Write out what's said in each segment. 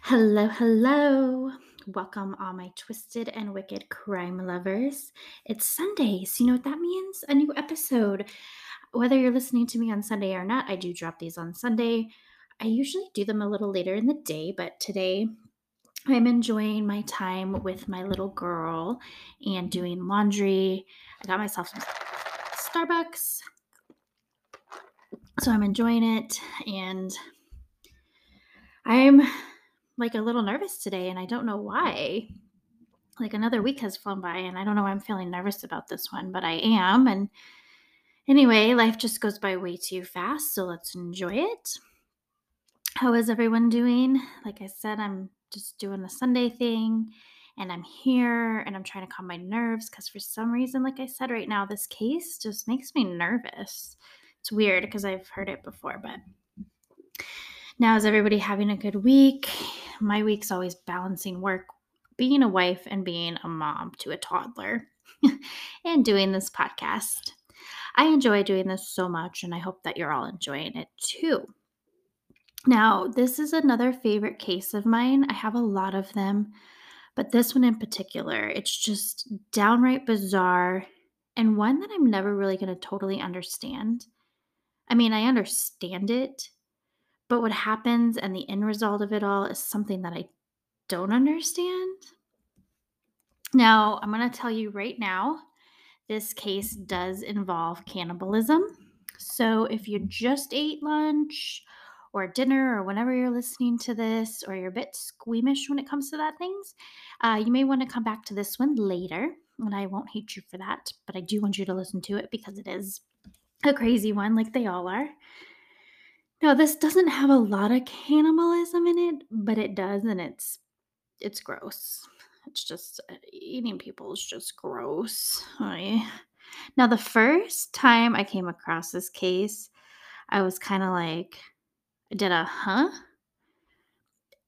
Hello, hello. Welcome, all my twisted and wicked crime lovers. It's Sunday, so you know what that means? A new episode. Whether you're listening to me on Sunday or not, I do drop these on Sunday. I usually do them a little later in the day, but today I'm enjoying my time with my little girl and doing laundry. I got myself some Starbucks. So I'm enjoying it and I'm like a little nervous today and I don't know why. Like another week has flown by and I don't know why I'm feeling nervous about this one, but I am. And anyway, life just goes by way too fast, so let's enjoy it. How is everyone doing? Like I said, I'm just doing the Sunday thing and I'm here and I'm trying to calm my nerves because for some reason, like I said right now, this case just makes me nervous. It's weird because I've heard it before, but now is everybody having a good week? My week's always balancing work, being a wife, and being a mom to a toddler, and doing this podcast. I enjoy doing this so much, and I hope that you're all enjoying it too. Now, this is another favorite case of mine. I have a lot of them, but this one in particular, it's just downright bizarre and one that I'm never really going to totally understand. I mean, I understand it, but what happens and the end result of it all is something that I don't understand. Now, I'm going to tell you right now this case does involve cannibalism. So if you just ate lunch or dinner or whenever you're listening to this or you're a bit squeamish when it comes to that things, uh, you may want to come back to this one later. And I won't hate you for that, but I do want you to listen to it because it is a crazy one, like they all are. Now, this doesn't have a lot of cannibalism in it, but it does, and it's it's gross. It's just uh, eating people is just gross. I, now, the first time I came across this case, I was kind of like, did a huh?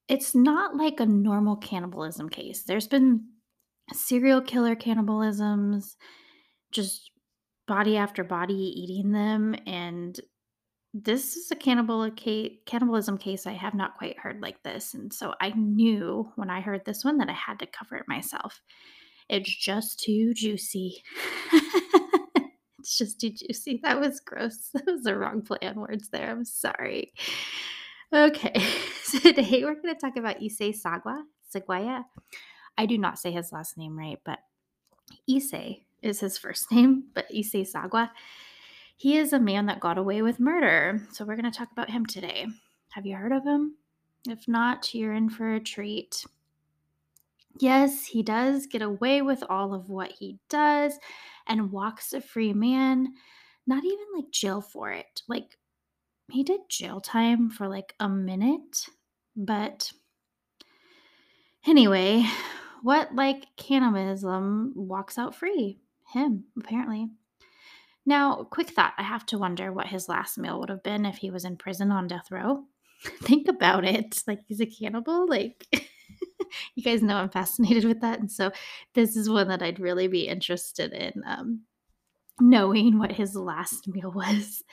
It's not like a normal cannibalism case. There's been serial killer cannibalisms, just body after body eating them, and this is a cannibal cannibalism case I have not quite heard like this. And so I knew when I heard this one that I had to cover it myself. It's just too juicy. it's just too juicy. That was gross. That was the wrong play on words there. I'm sorry. Okay. Today we're going to talk about Issei Sagwa. I do not say his last name right, but Issei is his first name, but Issei Sagwa he is a man that got away with murder. So we're going to talk about him today. Have you heard of him? If not, you're in for a treat. Yes, he does get away with all of what he does and walks a free man. Not even like jail for it. Like, he did jail time for like a minute, but anyway, what like cannibalism walks out free? Him, apparently. Now, quick thought I have to wonder what his last meal would have been if he was in prison on death row. Think about it. Like, he's a cannibal. Like, you guys know I'm fascinated with that. And so, this is one that I'd really be interested in um, knowing what his last meal was.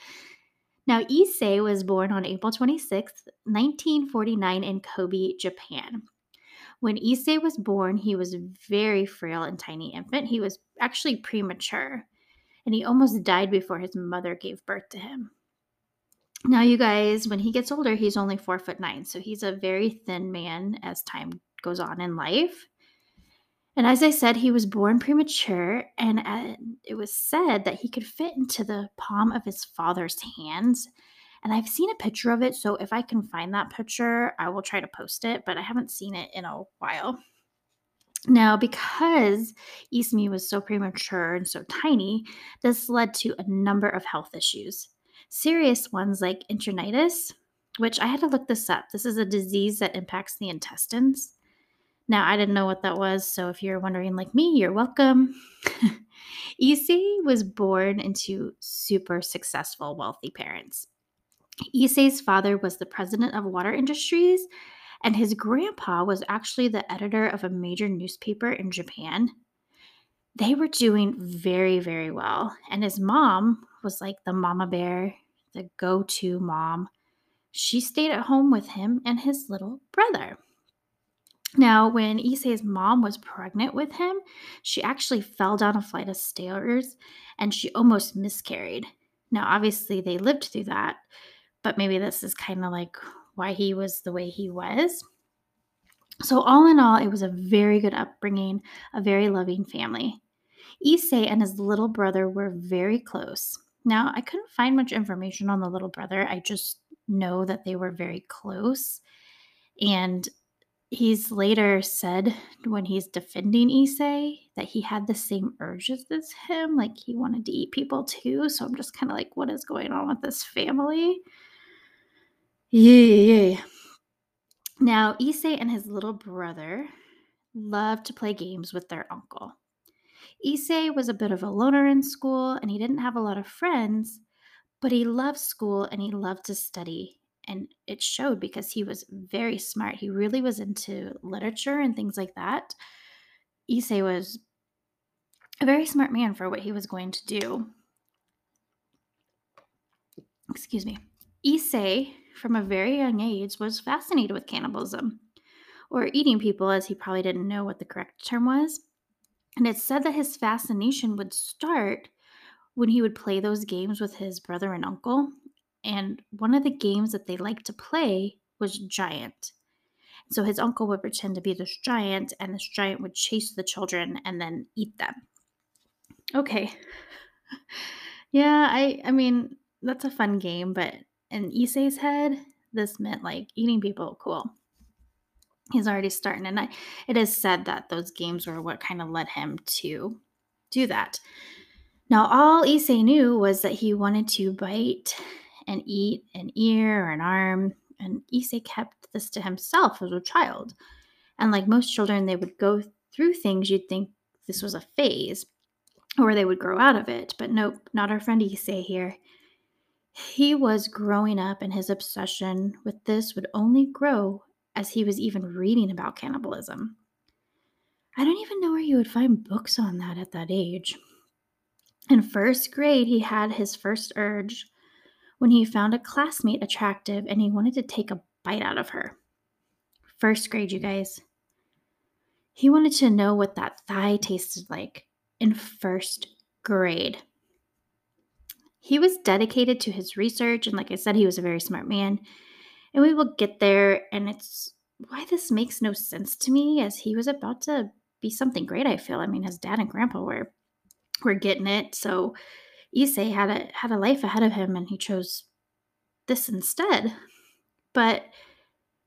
Now, Issei was born on April 26, 1949, in Kobe, Japan. When Issei was born, he was a very frail and tiny infant. He was actually premature and he almost died before his mother gave birth to him. Now, you guys, when he gets older, he's only four foot nine, so he's a very thin man as time goes on in life. And as I said, he was born premature, and uh, it was said that he could fit into the palm of his father's hands. And I've seen a picture of it, so if I can find that picture, I will try to post it, but I haven't seen it in a while. Now, because Issei was so premature and so tiny, this led to a number of health issues. Serious ones like enteritis, which I had to look this up. This is a disease that impacts the intestines. Now, I didn't know what that was, so if you're wondering like me, you're welcome. Issei was born into super successful, wealthy parents. Issei's father was the president of Water Industries and his grandpa was actually the editor of a major newspaper in Japan. they were doing very, very well. And his mom was like the mama bear, the go to mom. She stayed at home with him and his little brother. Now, when Issei's mom was pregnant with him, she actually fell down a flight of stairs and she almost miscarried. Now, obviously, they lived through that, but maybe this is kind of like why he was the way he was. So, all in all, it was a very good upbringing, a very loving family. Issei and his little brother were very close. Now, I couldn't find much information on the little brother. I just know that they were very close. And he's later said when he's defending Issei that he had the same urges as him, like he wanted to eat people too. So I'm just kind of like, what is going on with this family? Yeah, yeah, yeah. Now, Issei and his little brother loved to play games with their uncle. Issei was a bit of a loner in school and he didn't have a lot of friends, but he loved school and he loved to study. And it showed because he was very smart. He really was into literature and things like that. Issei was a very smart man for what he was going to do. Excuse me. Issei, from a very young age, was fascinated with cannibalism, or eating people, as he probably didn't know what the correct term was. And it's said that his fascination would start when he would play those games with his brother and uncle. And one of the games that they liked to play was Giant. So his uncle would pretend to be this giant, and this giant would chase the children and then eat them. Okay. yeah, I I mean, that's a fun game, but in Issei's head, this meant like eating people. Cool he's already starting and I, it is said that those games were what kind of led him to do that now all Issei knew was that he wanted to bite and eat an ear or an arm and Issei kept this to himself as a child and like most children they would go through things you'd think this was a phase or they would grow out of it but nope not our friend Issei here he was growing up and his obsession with this would only grow as he was even reading about cannibalism. I don't even know where you would find books on that at that age. In first grade, he had his first urge when he found a classmate attractive and he wanted to take a bite out of her. First grade, you guys. He wanted to know what that thigh tasted like in first grade. He was dedicated to his research, and like I said, he was a very smart man and we will get there and it's why this makes no sense to me as he was about to be something great i feel i mean his dad and grandpa were were getting it so Issei had a had a life ahead of him and he chose this instead. But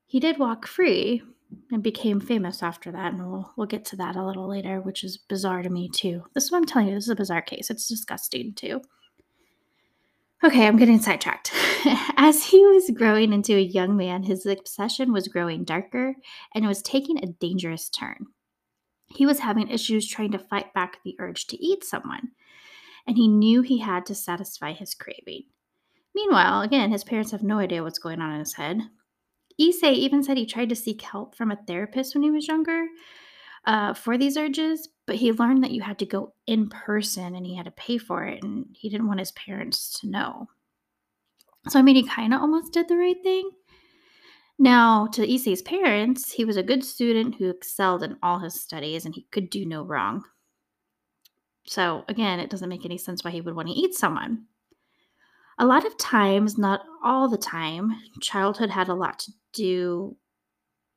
he did walk free and became famous after that and we'll we'll get to that a little later which is bizarre to me too. This is what i'm telling you this is a bizarre case. It's disgusting too. Okay, I'm getting sidetracked. As he was growing into a young man, his obsession was growing darker and was taking a dangerous turn. He was having issues trying to fight back the urge to eat someone, and he knew he had to satisfy his craving. Meanwhile, again, his parents have no idea what's going on in his head. Issei even said he tried to seek help from a therapist when he was younger uh, for these urges, but he learned that you had to go in person and he had to pay for it and he didn't want his parents to know. So I mean he kind of almost did the right thing. Now, to Issei's parents, he was a good student who excelled in all his studies and he could do no wrong. So, again, it doesn't make any sense why he would want to eat someone. A lot of times, not all the time, childhood had a lot to do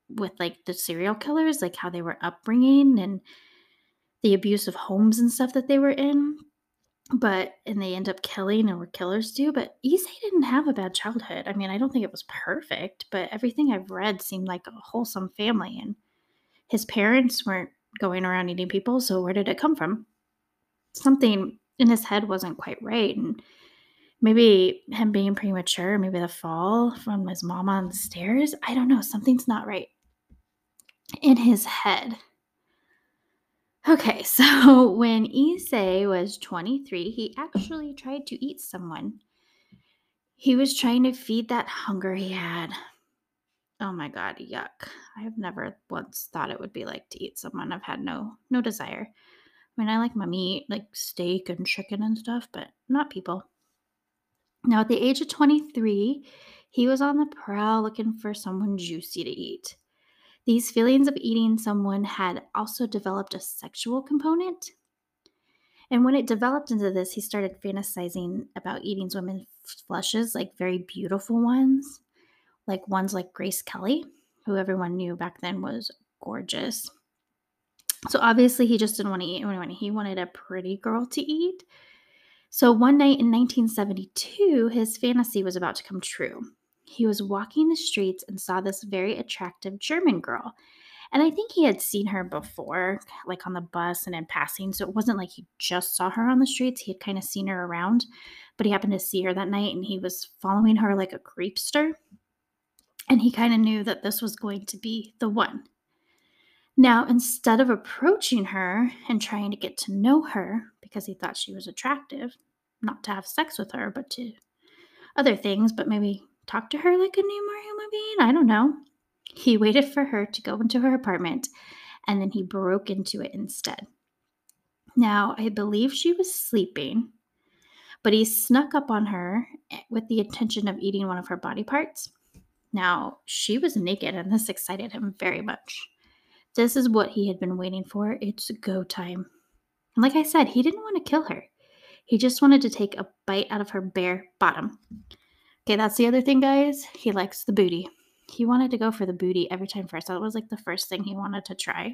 with like the serial killers, like how they were upbringing and the abusive homes and stuff that they were in. But and they end up killing and were killers too. But Issei didn't have a bad childhood. I mean, I don't think it was perfect, but everything I've read seemed like a wholesome family. And his parents weren't going around eating people, so where did it come from? Something in his head wasn't quite right. And maybe him being premature, maybe the fall from his mom on the stairs. I don't know. Something's not right in his head. Okay, so when Issei was 23, he actually tried to eat someone. He was trying to feed that hunger he had. Oh my god, yuck. I've never once thought it would be like to eat someone. I've had no no desire. I mean, I like my meat, like steak and chicken and stuff, but not people. Now, at the age of 23, he was on the prowl looking for someone juicy to eat. These feelings of eating someone had also developed a sexual component. And when it developed into this, he started fantasizing about eating women's fleshes, like very beautiful ones, like ones like Grace Kelly, who everyone knew back then was gorgeous. So obviously, he just didn't want to eat anyone. He wanted a pretty girl to eat. So one night in 1972, his fantasy was about to come true. He was walking the streets and saw this very attractive German girl. And I think he had seen her before, like on the bus and in passing. So it wasn't like he just saw her on the streets. He had kind of seen her around, but he happened to see her that night and he was following her like a creepster. And he kind of knew that this was going to be the one. Now, instead of approaching her and trying to get to know her because he thought she was attractive, not to have sex with her, but to other things, but maybe talk to her like a new Mario Levine, I don't know. He waited for her to go into her apartment and then he broke into it instead. Now, I believe she was sleeping, but he snuck up on her eh, with the intention of eating one of her body parts. Now, she was naked and this excited him very much. This is what he had been waiting for. It's go time. And like I said, he didn't want to kill her. He just wanted to take a bite out of her bare bottom. Okay, that's the other thing, guys. He likes the booty. He wanted to go for the booty every time first. That was like the first thing he wanted to try.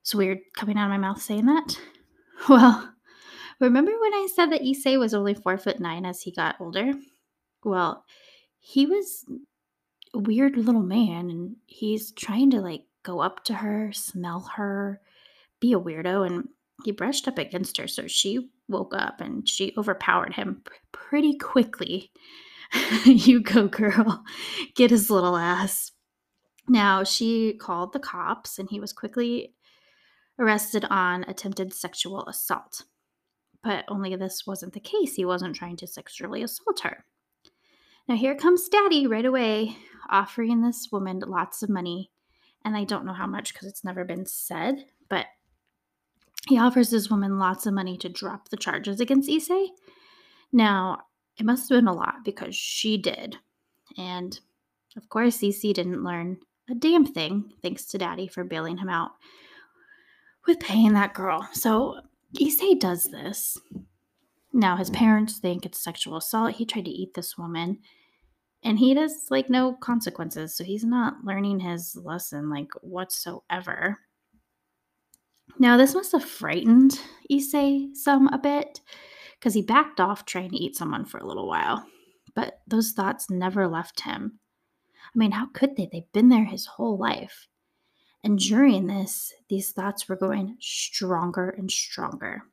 It's weird coming out of my mouth saying that. Well, remember when I said that Issei was only four foot nine as he got older? Well, he was weird little man and he's trying to like go up to her, smell her, be a weirdo and he brushed up against her so she woke up and she overpowered him pretty quickly. you go girl. Get his little ass. Now, she called the cops and he was quickly arrested on attempted sexual assault. But only this wasn't the case. He wasn't trying to sexually assault her. Now, here comes daddy right away offering this woman lots of money. And I don't know how much because it's never been said, but he offers this woman lots of money to drop the charges against Issei. Now, it must have been a lot because she did. And of course, Issei didn't learn a damn thing thanks to daddy for bailing him out with paying that girl. So Issei does this. Now, his parents think it's sexual assault. He tried to eat this woman and he does like no consequences so he's not learning his lesson like whatsoever. Now this must have frightened Issei some a bit because he backed off trying to eat someone for a little while but those thoughts never left him. I mean how could they? They've been there his whole life. And during this these thoughts were going stronger and stronger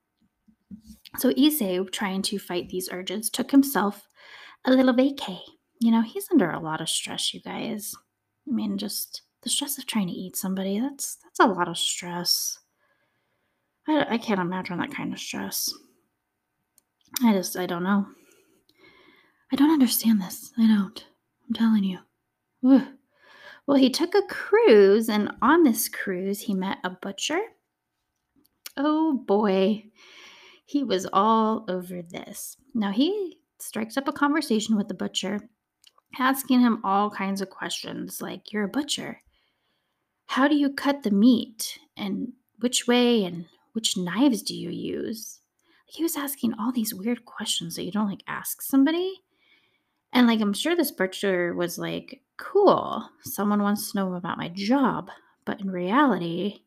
so Issei, trying to fight these urges, took himself a little vacay you know, he's under a lot of stress, you guys. I mean, just the stress of trying to eat somebody, that's that's a lot of stress. I, I can't imagine that kind of stress. I just, I don't know. I don't understand this. I don't. I'm telling you. Ugh. Well, he took a cruise, and on this cruise, he met a butcher. Oh boy, he was all over this. Now, he strikes up a conversation with the butcher asking him all kinds of questions like, You're a butcher. How do you cut the meat? And which way? And which knives do you use? He was asking all these weird questions that you don't like ask somebody. And like, I'm sure this butcher was like, Cool, someone wants to know about my job. But in reality,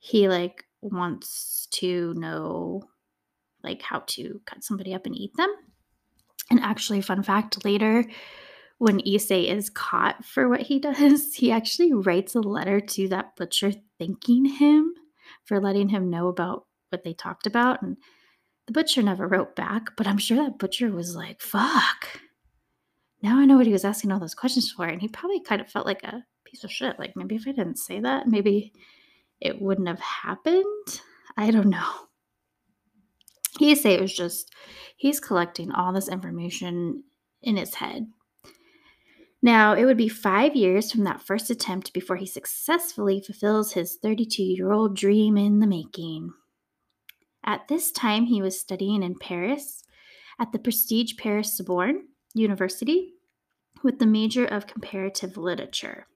he like wants to know like how to cut somebody up and eat them. And actually, fun fact later, when Issei is caught for what he does, he actually writes a letter to that butcher thanking him for letting him know about what they talked about. And the butcher never wrote back, but I'm sure that butcher was like, fuck. Now I know what he was asking all those questions for. And he probably kind of felt like a piece of shit. Like, maybe if I didn't say that, maybe it wouldn't have happened. I don't know. He say it was just he's collecting all this information in his head. Now, it would be five years from that first attempt before he successfully fulfills his 32 year old dream in the making. At this time, he was studying in Paris at the prestige Paris Sorbonne University with the major of comparative literature.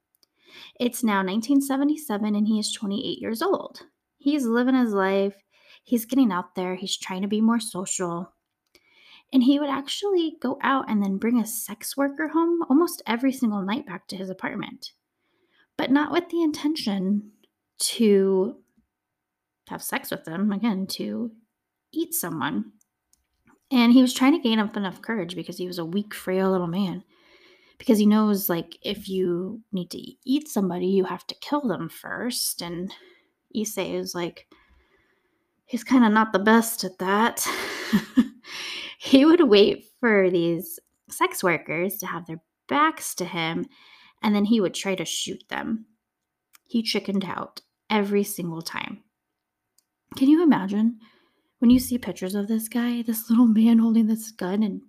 It's now 1977 and he is 28 years old. He's living his life, he's getting out there, he's trying to be more social. And he would actually go out and then bring a sex worker home almost every single night back to his apartment, but not with the intention to have sex with them, again, to eat someone. And he was trying to gain up enough courage because he was a weak, frail little man. Because he knows, like, if you need to eat somebody, you have to kill them first. And Issei is like, he's kind of not the best at that. he would wait for these sex workers to have their backs to him, and then he would try to shoot them. He chickened out every single time. Can you imagine when you see pictures of this guy, this little man holding this gun and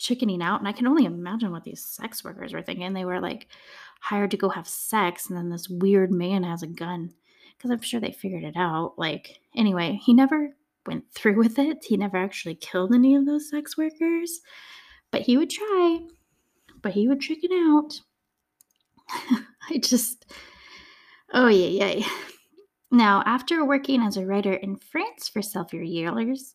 chickening out? And I can only imagine what these sex workers were thinking. They were like hired to go have sex, and then this weird man has a gun because I'm sure they figured it out. Like, anyway, he never went through with it. He never actually killed any of those sex workers, but he would try, but he would chicken out. I just, oh, yeah, yeah. Now, after working as a writer in France for several years,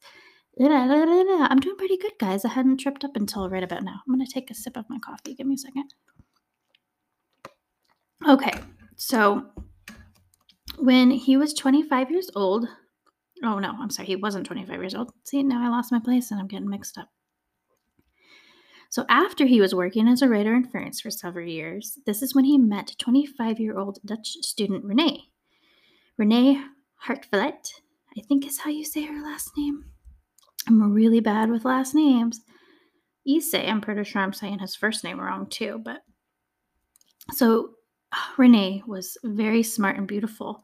I'm doing pretty good, guys. I hadn't tripped up until right about now. I'm going to take a sip of my coffee. Give me a second. Okay, so when he was 25 years old, oh no, I'm sorry, he wasn't 25 years old. See, now I lost my place and I'm getting mixed up. So, after he was working as a writer in France for several years, this is when he met 25 year old Dutch student Renee. Renee Hartevelt, I think is how you say her last name. I'm really bad with last names. Issei, I'm pretty sure I'm saying his first name wrong too, but so Renee was very smart and beautiful.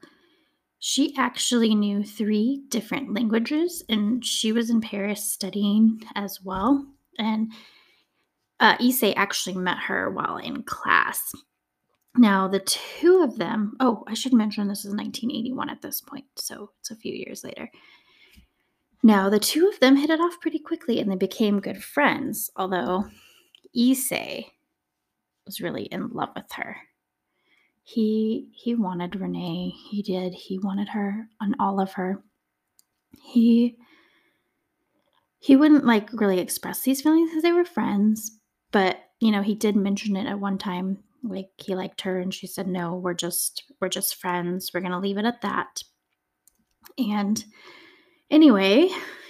She actually knew three different languages, and she was in Paris studying as well. And uh, Issei actually met her while in class. Now, the two of them, oh, I should mention this is 1981 at this point, so it's a few years later. Now, the two of them hit it off pretty quickly and they became good friends, although Issei was really in love with her he he wanted Renee. He did. He wanted her on all of her. He he wouldn't like really express these feelings because they were friends, but you know, he did mention it at one time like he liked her and she said no, we're just we're just friends. We're going to leave it at that. And anyway,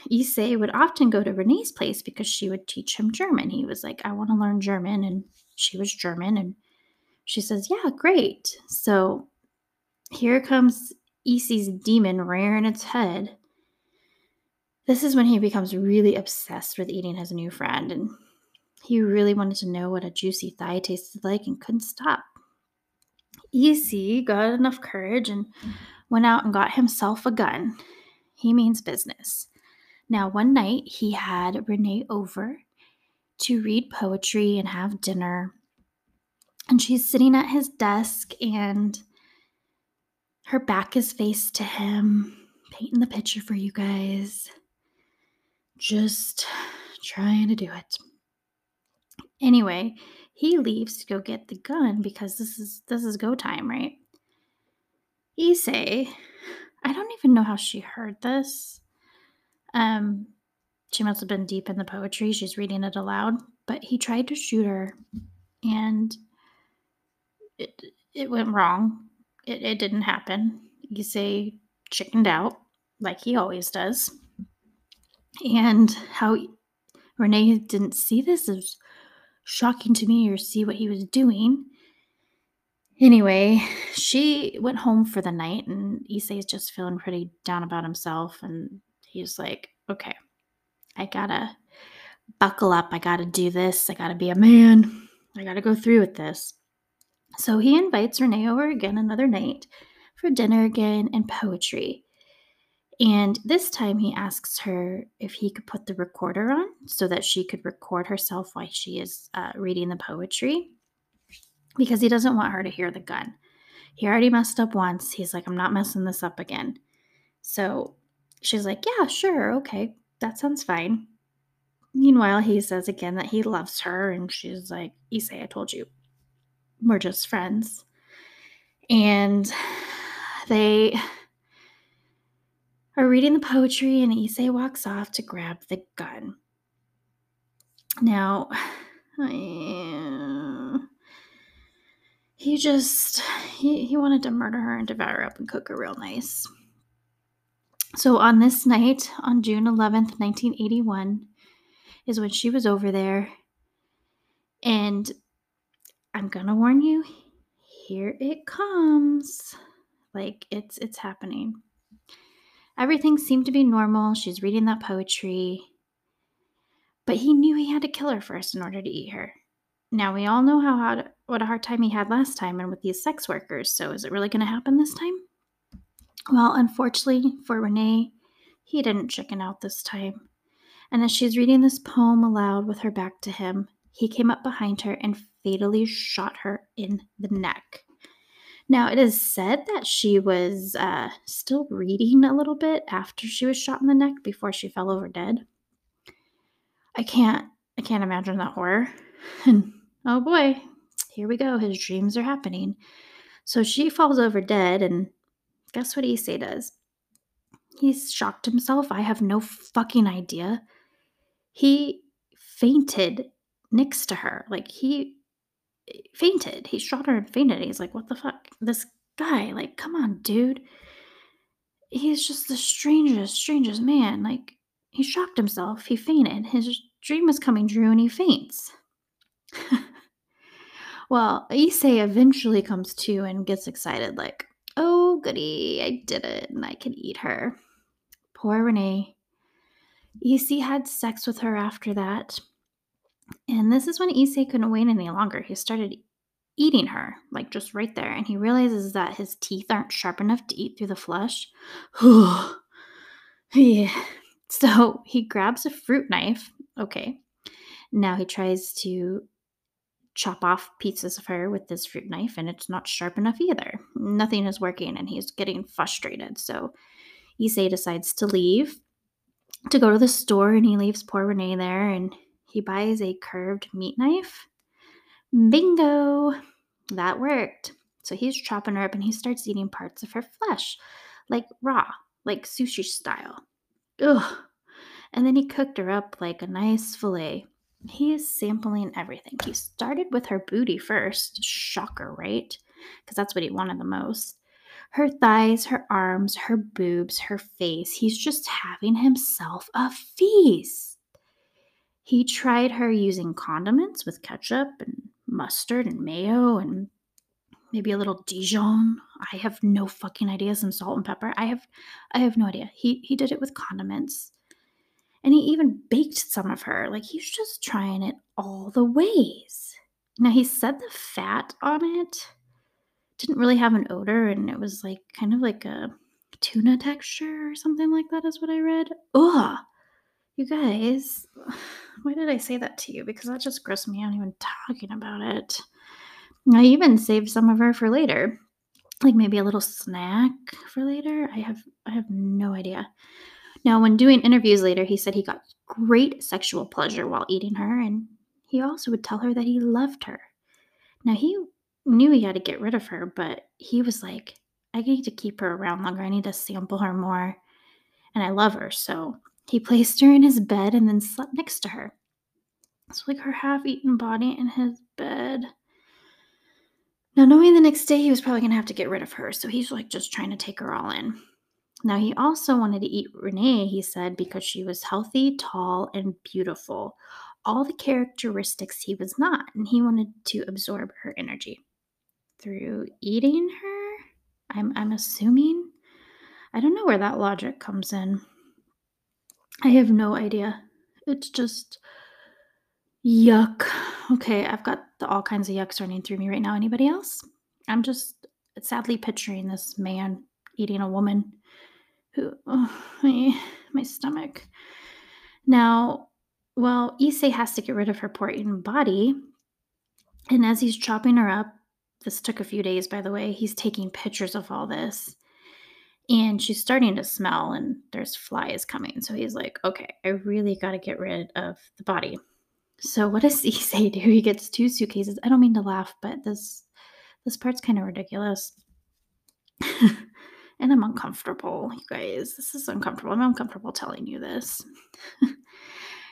Issei would often go to Renee's place because she would teach him German. He was like, I want to learn German. And she was German. And she says, Yeah, great. So here comes Issei's demon rearing its head. This is when he becomes really obsessed with eating his new friend, and he really wanted to know what a juicy thigh tasted like and couldn't stop. Issei got enough courage and went out and got himself a gun. He means business. Now, one night he had Renee over to read poetry and have dinner and she's sitting at his desk and her back is faced to him, painting the picture for you guys. Just trying to do it. Anyway, he leaves to go get the gun because this is this is go time, right? Issei, I don't even know how she heard this. Um, she must have been deep in the poetry. She's reading it aloud, but he tried to shoot her, and it it went wrong. It, it didn't happen. Issei chickened out like he always does. And how Renee didn't see this is shocking to me or see what he was doing. Anyway, she went home for the night and Issei is just feeling pretty down about himself and he's like, okay, I gotta buckle up. I gotta do this. I gotta be a man. I gotta go through with this. So he invites Renee over again another night for dinner again and poetry. And this time he asks her if he could put the recorder on so that she could record herself while she is uh, reading the poetry. Because he doesn't want her to hear the gun. He already messed up once. He's like, I'm not messing this up again. So she's like, Yeah, sure, okay, that sounds fine. Meanwhile, he says again that he loves her, and she's like, Issei, I told you, we're just friends. And they are reading the poetry, and Issei walks off to grab the gun. Now, I, he just he, he wanted to murder her and devour her up and cook her real nice. So on this night, on June 11th, 1981, is when she was over there. And I'm gonna warn you, here it comes. Like it's it's happening. Everything seemed to be normal. She's reading that poetry. But he knew he had to kill her first in order to eat her. Now we all know how hard, what a hard time he had last time and with these sex workers. So is it really going to happen this time? Well, unfortunately for Renee, he didn't chicken out this time. And as she's reading this poem aloud with her back to him, he came up behind her and fatally shot her in the neck. Now, it is said that she was uh, still reading a little bit after she was shot in the neck before she fell over dead. I can't, I can't imagine that horror. Oh boy, here we go. His dreams are happening. So she falls over dead, and guess what Issei does? He's shocked himself. I have no fucking idea. He fainted next to her. Like he fainted. He shot her and fainted. He's like, what the fuck? This guy, like, come on, dude. He's just the strangest, strangest man. Like, he shocked himself. He fainted. His dream is coming true and he faints. well, Issei eventually comes to and gets excited, like, oh, goody, I did it and I can eat her. Poor Renee. Issei had sex with her after that. And this is when Issei couldn't wait any longer. He started eating her, like just right there. And he realizes that his teeth aren't sharp enough to eat through the flesh. yeah. So he grabs a fruit knife. Okay. Now he tries to chop off pieces of her with this fruit knife, and it's not sharp enough either. Nothing is working, and he's getting frustrated. So Issei decides to leave to go to the store, and he leaves poor Renee there, and he buys a curved meat knife. Bingo! That worked. So he's chopping her up and he starts eating parts of her flesh, like raw, like sushi style. Ugh. And then he cooked her up like a nice filet. He is sampling everything. He started with her booty first. Shocker, right? Because that's what he wanted the most. Her thighs, her arms, her boobs, her face. He's just having himself a feast. He tried her using condiments with ketchup and mustard and mayo and maybe a little Dijon. I have no fucking idea. Some salt and pepper. I have I have no idea. He he did it with condiments. And he even baked some of her. Like he's just trying it all the ways. Now he said the fat on it didn't really have an odor and it was like kind of like a tuna texture or something like that is what I read. Ugh. You guys, why did I say that to you? Because that just grossed me out even talking about it. I even saved some of her for later. Like maybe a little snack for later. I have I have no idea. Now, when doing interviews later, he said he got great sexual pleasure while eating her, and he also would tell her that he loved her. Now, he knew he had to get rid of her, but he was like, I need to keep her around longer. I need to sample her more. And I love her, so he placed her in his bed and then slept next to her. It's like her half eaten body in his bed. Now, knowing the next day he was probably going to have to get rid of her, so he's like just trying to take her all in. Now, he also wanted to eat Renee, he said, because she was healthy, tall, and beautiful. All the characteristics he was not, and he wanted to absorb her energy. Through eating her? I'm, I'm assuming? I don't know where that logic comes in. I have no idea. It's just yuck. Okay, I've got the, all kinds of yucks running through me right now. Anybody else? I'm just sadly picturing this man eating a woman who, oh, my, my stomach. Now, well, Issei has to get rid of her poor eaten body. And as he's chopping her up, this took a few days, by the way. He's taking pictures of all this. And she's starting to smell, and there's flies coming. So he's like, okay, I really got to get rid of the body. So what does say do? He gets two suitcases. I don't mean to laugh, but this this part's kind of ridiculous. and I'm uncomfortable, you guys. This is uncomfortable. I'm uncomfortable telling you this.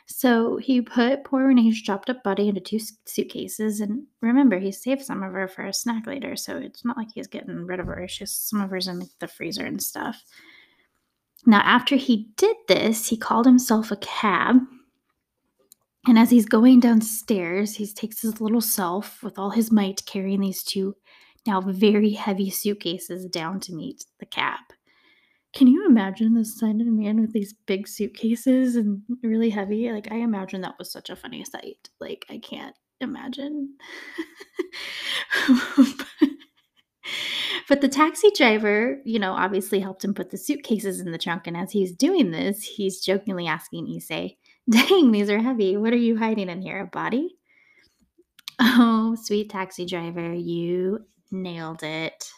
so he put poor Renee's chopped up body into two suitcases. And remember, he saved some of her for a snack later. So it's not like he's getting rid of her. It's just some of her's in the freezer and stuff. Now, after he did this, he called himself a cab. And as he's going downstairs, he takes his little self with all his might carrying these two now very heavy suitcases down to meet the cab. Can you imagine this silent man with these big suitcases and really heavy? Like, I imagine that was such a funny sight. Like, I can't imagine. but the taxi driver, you know, obviously helped him put the suitcases in the trunk. And as he's doing this, he's jokingly asking Issei, Dang, these are heavy. What are you hiding in here? A body? Oh, sweet taxi driver, you Nailed it.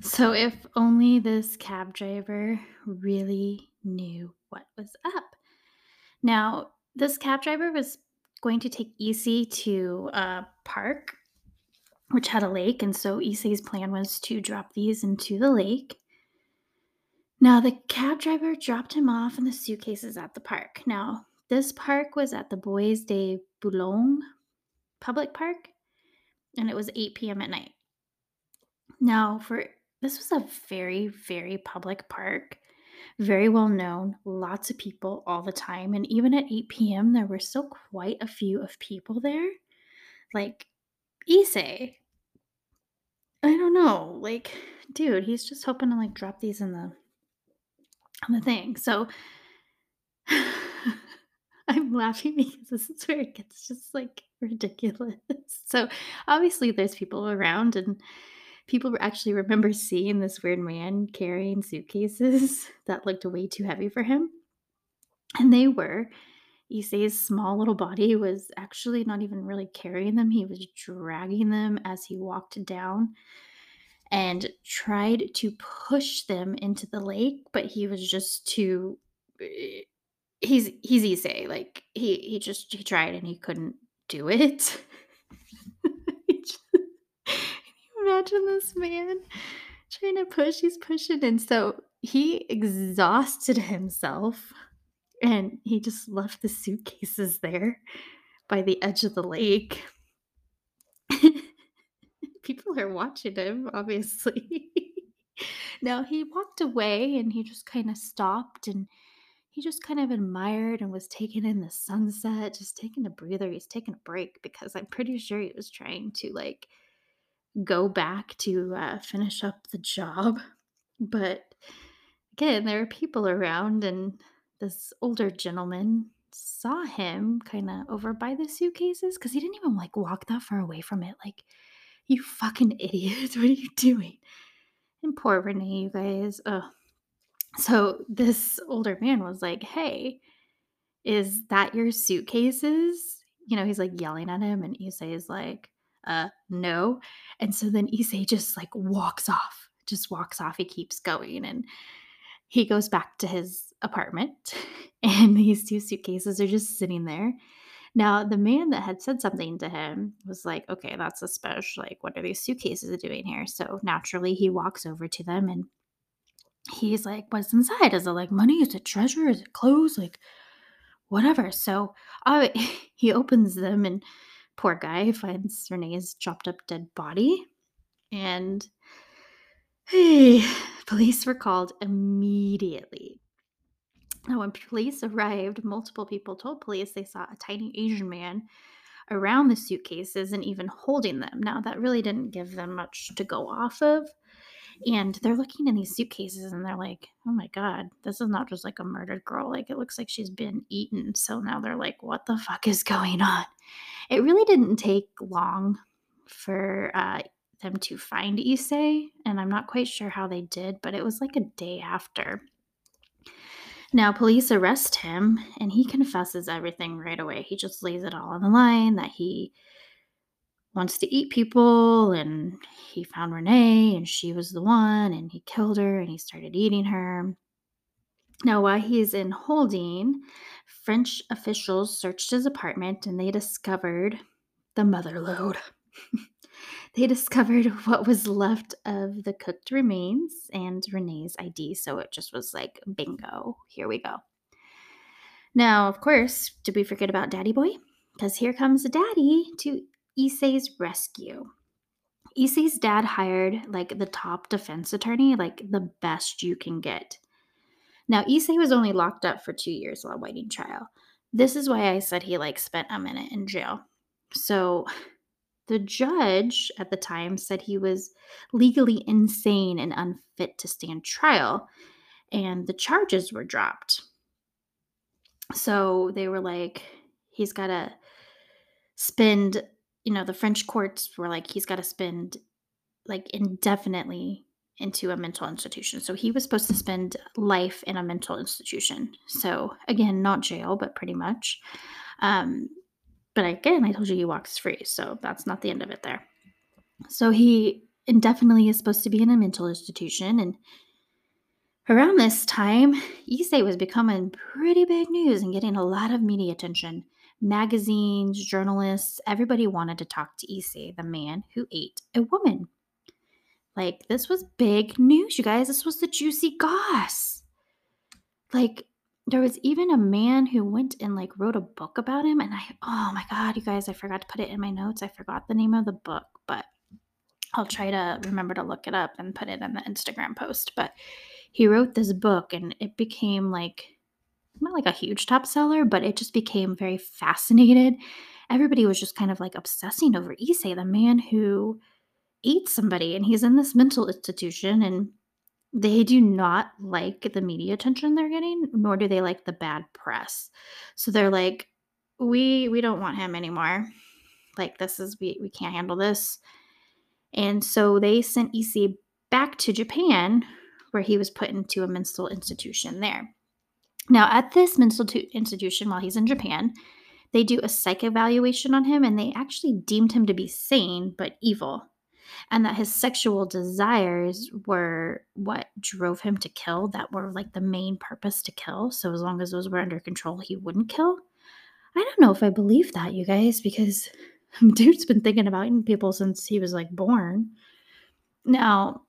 So, if only this cab driver really knew what was up. Now, this cab driver was going to take Issei to a park, which had a lake. And so, Issei's plan was to drop these into the lake. Now, the cab driver dropped him off in the suitcases at the park. Now, this park was at the Bois de Boulogne public park and it was 8 p.m. at night. Now, for this was a very, very public park, very well known, lots of people all the time. And even at 8 p.m., there were still quite a few of people there. Like Issei. I don't know. Like, dude, he's just hoping to like drop these in the on the thing. So I'm laughing because this is where it gets just like ridiculous. So obviously there's people around and people actually remember seeing this weird man carrying suitcases that looked way too heavy for him. And they were. Issei's small little body was actually not even really carrying them. He was dragging them as he walked down and tried to push them into the lake, but he was just too eh, he's he's Issei. Like he he just he tried and he couldn't do it. Can you imagine this man trying to push? He's pushing, and so he exhausted himself, and he just left the suitcases there by the edge of the lake. People are watching him, obviously. now he walked away and he just kind of stopped and he just kind of admired and was taking in the sunset, just taking a breather. He's taking a break because I'm pretty sure he was trying to like go back to uh, finish up the job. But again, there are people around, and this older gentleman saw him kind of over by the suitcases because he didn't even like walk that far away from it. Like, you fucking idiot, what are you doing? And poor Renee, you guys. Ugh. So this older man was like, Hey, is that your suitcases? You know, he's like yelling at him, and Issei is like, Uh, no. And so then Issei just like walks off, just walks off. He keeps going and he goes back to his apartment, and these two suitcases are just sitting there. Now, the man that had said something to him was like, okay, that's a special. Like, what are these suitcases doing here? So naturally, he walks over to them and he's like, what's inside? Is it like money? Is it treasure? Is it clothes? Like, whatever. So uh, he opens them, and poor guy finds Renee's chopped up dead body. And hey, police were called immediately. Now, when police arrived, multiple people told police they saw a tiny Asian man around the suitcases and even holding them. Now, that really didn't give them much to go off of. And they're looking in these suitcases and they're like, oh my God, this is not just like a murdered girl. Like, it looks like she's been eaten. So now they're like, what the fuck is going on? It really didn't take long for uh, them to find Issei, and I'm not quite sure how they did, but it was like a day after. Now, police arrest him, and he confesses everything right away. He just lays it all on the line that he wants to eat people and he found Renee and she was the one and he killed her and he started eating her. Now, while he's in holding, French officials searched his apartment and they discovered the mother lode. they discovered what was left of the cooked remains and Renee's ID. So it just was like, bingo, here we go. Now, of course, did we forget about Daddy Boy? Because here comes Daddy to Issei's rescue. Issei's dad hired like the top defense attorney, like the best you can get. Now, Issei was only locked up for two years while waiting trial. This is why I said he like spent a minute in jail. So the judge at the time said he was legally insane and unfit to stand trial, and the charges were dropped. So they were like, he's got to spend, you know, the French courts were like, he's got to spend like indefinitely into a mental institution. So he was supposed to spend life in a mental institution. So again, not jail, but pretty much. Um, but again, I told you he walks free, so that's not the end of it there. So he indefinitely is supposed to be in a mental institution, and around this time, Issei was becoming pretty big news and getting a lot of media attention. Magazines, journalists, everybody wanted to talk to Issei, the man who ate a woman. Like, this was big news, you guys. This was the juicy goss. Like, there was even a man who went and like wrote a book about him. And I, oh my God, you guys, I forgot to put it in my notes. I forgot the name of the book, but I'll try to remember to look it up and put it in the Instagram post. But he wrote this book and it became like, not like a huge top seller, but it just became very fascinated. Everybody was just kind of like obsessing over Issei, the man who ate somebody and he's in this mental institution and they do not like the media attention they're getting nor do they like the bad press. So they're like we we don't want him anymore. Like this is we we can't handle this. And so they sent Issei back to Japan where he was put into a mental institution there now at this mental institution while he's in Japan they do a psych evaluation on him and they actually deemed him to be sane but evil and that his sexual desires were what drove him to kill, that were like the main purpose to kill. So as long as those were under control, he wouldn't kill. I don't know if I believe that, you guys, because dude's been thinking about eating people since he was like born. Now,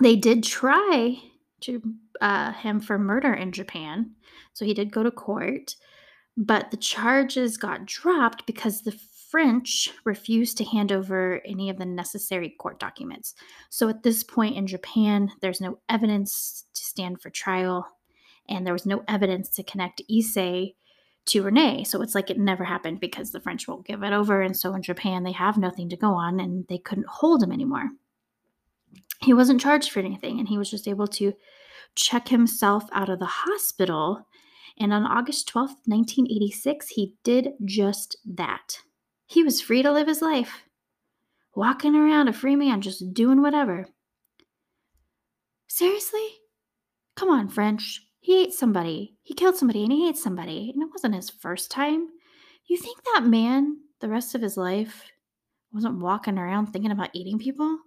they did try to uh, him for murder in Japan, so he did go to court, but the charges got dropped because the French refused to hand over any of the necessary court documents. So at this point in Japan, there's no evidence to stand for trial, and there was no evidence to connect Issei to Renee. So it's like it never happened because the French won't give it over. And so in Japan, they have nothing to go on and they couldn't hold him anymore. He wasn't charged for anything, and he was just able to check himself out of the hospital. And on August 12th, 1986, he did just that. He was free to live his life, walking around a free man, just doing whatever. Seriously? Come on, French. He ate somebody. He killed somebody and he ate somebody. And it wasn't his first time. You think that man, the rest of his life, wasn't walking around thinking about eating people?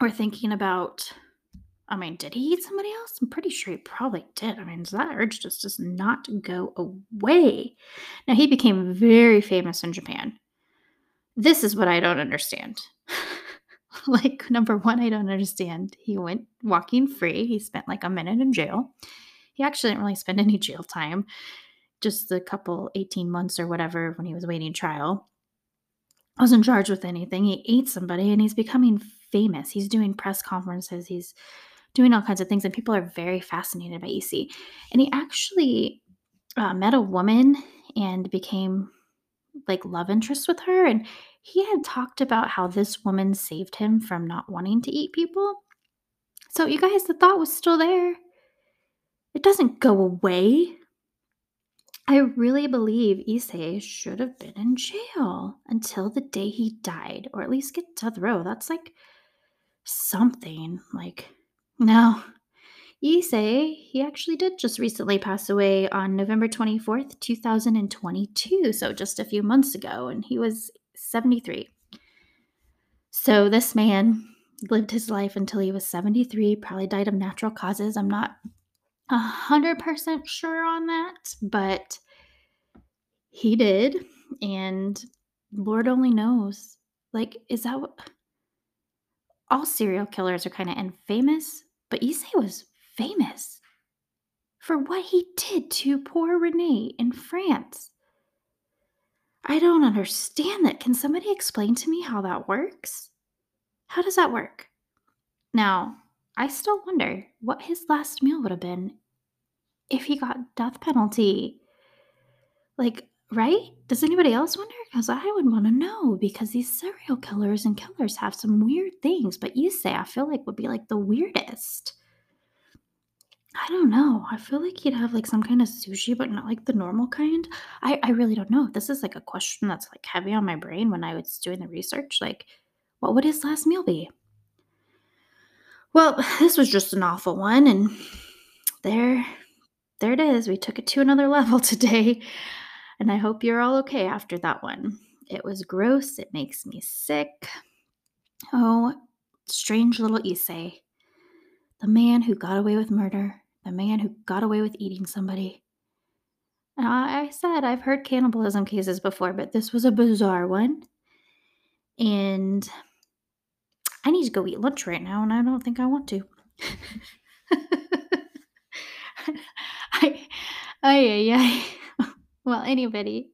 Or thinking about I mean, did he eat somebody else? I'm pretty sure he probably did. I mean, that urge just does not go away. Now, he became very famous in Japan. This is what I don't understand. like, number one, I don't understand. He went walking free. He spent like a minute in jail. He actually didn't really spend any jail time, just a couple 18 months or whatever when he was waiting trial. Wasn't charged with anything. He ate somebody and he's becoming famous. He's doing press conferences. He's doing all kinds of things, and people are very fascinated by Issei. And he actually uh, met a woman and became like love interest with her. And he had talked about how this woman saved him from not wanting to eat people. So, you guys, the thought was still there. It doesn't go away. I really believe Issei should have been in jail until the day he died, or at least get to death row. That's like something. Like, now, Issei, he actually did just recently pass away on November 24th, 2022, so just a few months ago, and he was 73. So this man lived his life until he was 73, probably died of natural causes. I'm not 100% sure on that, but he did. And Lord only knows. Like, is that what all serial killers are kind of infamous? But Issei was famous for what he did to poor Renee in France. I don't understand that. Can somebody explain to me how that works? How does that work? Now, I still wonder what his last meal would have been if he got death penalty. Like, right? Does anybody else wonder? Because I would want to know because these serial killers and killers have some weird things, but Issei I feel like would be like the weirdest. I don't know. I feel like he'd have like some kind of sushi, but not like the normal kind. I, I really don't know. This is like a question that's like heavy on my brain when I was doing the research. Like, what would his last meal be? Well, this was just an awful one, and there there it is. We took it to another level today. And I hope you're all okay after that one. It was gross. It makes me sick. Oh, strange little Issei. The man who got away with murder the man who got away with eating somebody. I said I've heard cannibalism cases before, but this was a bizarre one. And I need to go eat lunch right now, and I don't think I want to. I, I, I, well, anybody,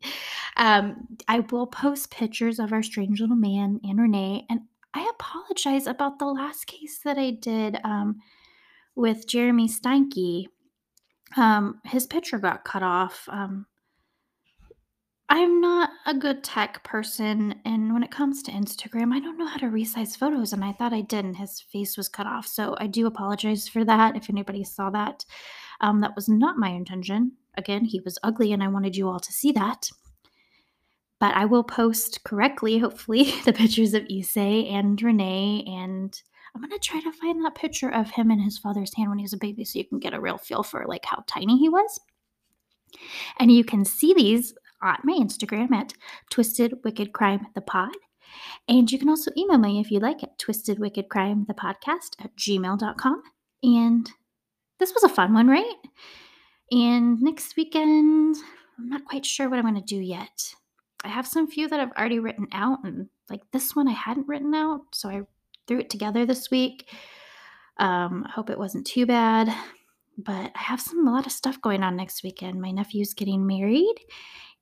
um, I will post pictures of our strange little man and Renee, and I apologize about the last case that I did. Um, with Jeremy Steinke, um, his picture got cut off. Um, I'm not a good tech person, and when it comes to Instagram, I don't know how to resize photos, and I thought I did, and his face was cut off. So I do apologize for that if anybody saw that. Um, that was not my intention. Again, he was ugly, and I wanted you all to see that. But I will post correctly, hopefully, the pictures of Issei and Renee and I'm gonna try to find that picture of him in his father's hand when he was a baby so you can get a real feel for like how tiny he was. And you can see these on my Instagram at Twisted Wicked Crime the Pod. And you can also email me if you like it, Twisted Wicked Crime the podcast at gmail.com. And this was a fun one, right? And next weekend, I'm not quite sure what I'm going to do yet. I have some few that I've already written out, and like this one I hadn't written out, so I threw it together this week. Um, I hope it wasn't too bad. But I have some a lot of stuff going on next weekend. My nephew's getting married,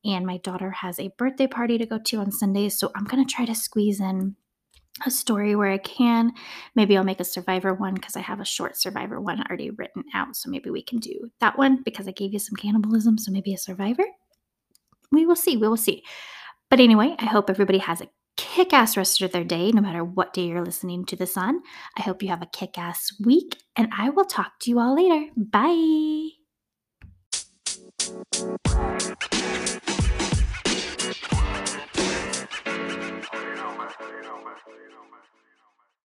and my daughter has a birthday party to go to on Sundays. So I'm gonna try to squeeze in a story where I can. Maybe I'll make a survivor one because I have a short survivor one already written out. So maybe we can do that one because I gave you some cannibalism. So maybe a survivor. We will see. We will see. But anyway, I hope everybody has a kick ass rest of their day, no matter what day you're listening to this on. I hope you have a kick ass week, and I will talk to you all later. Bye.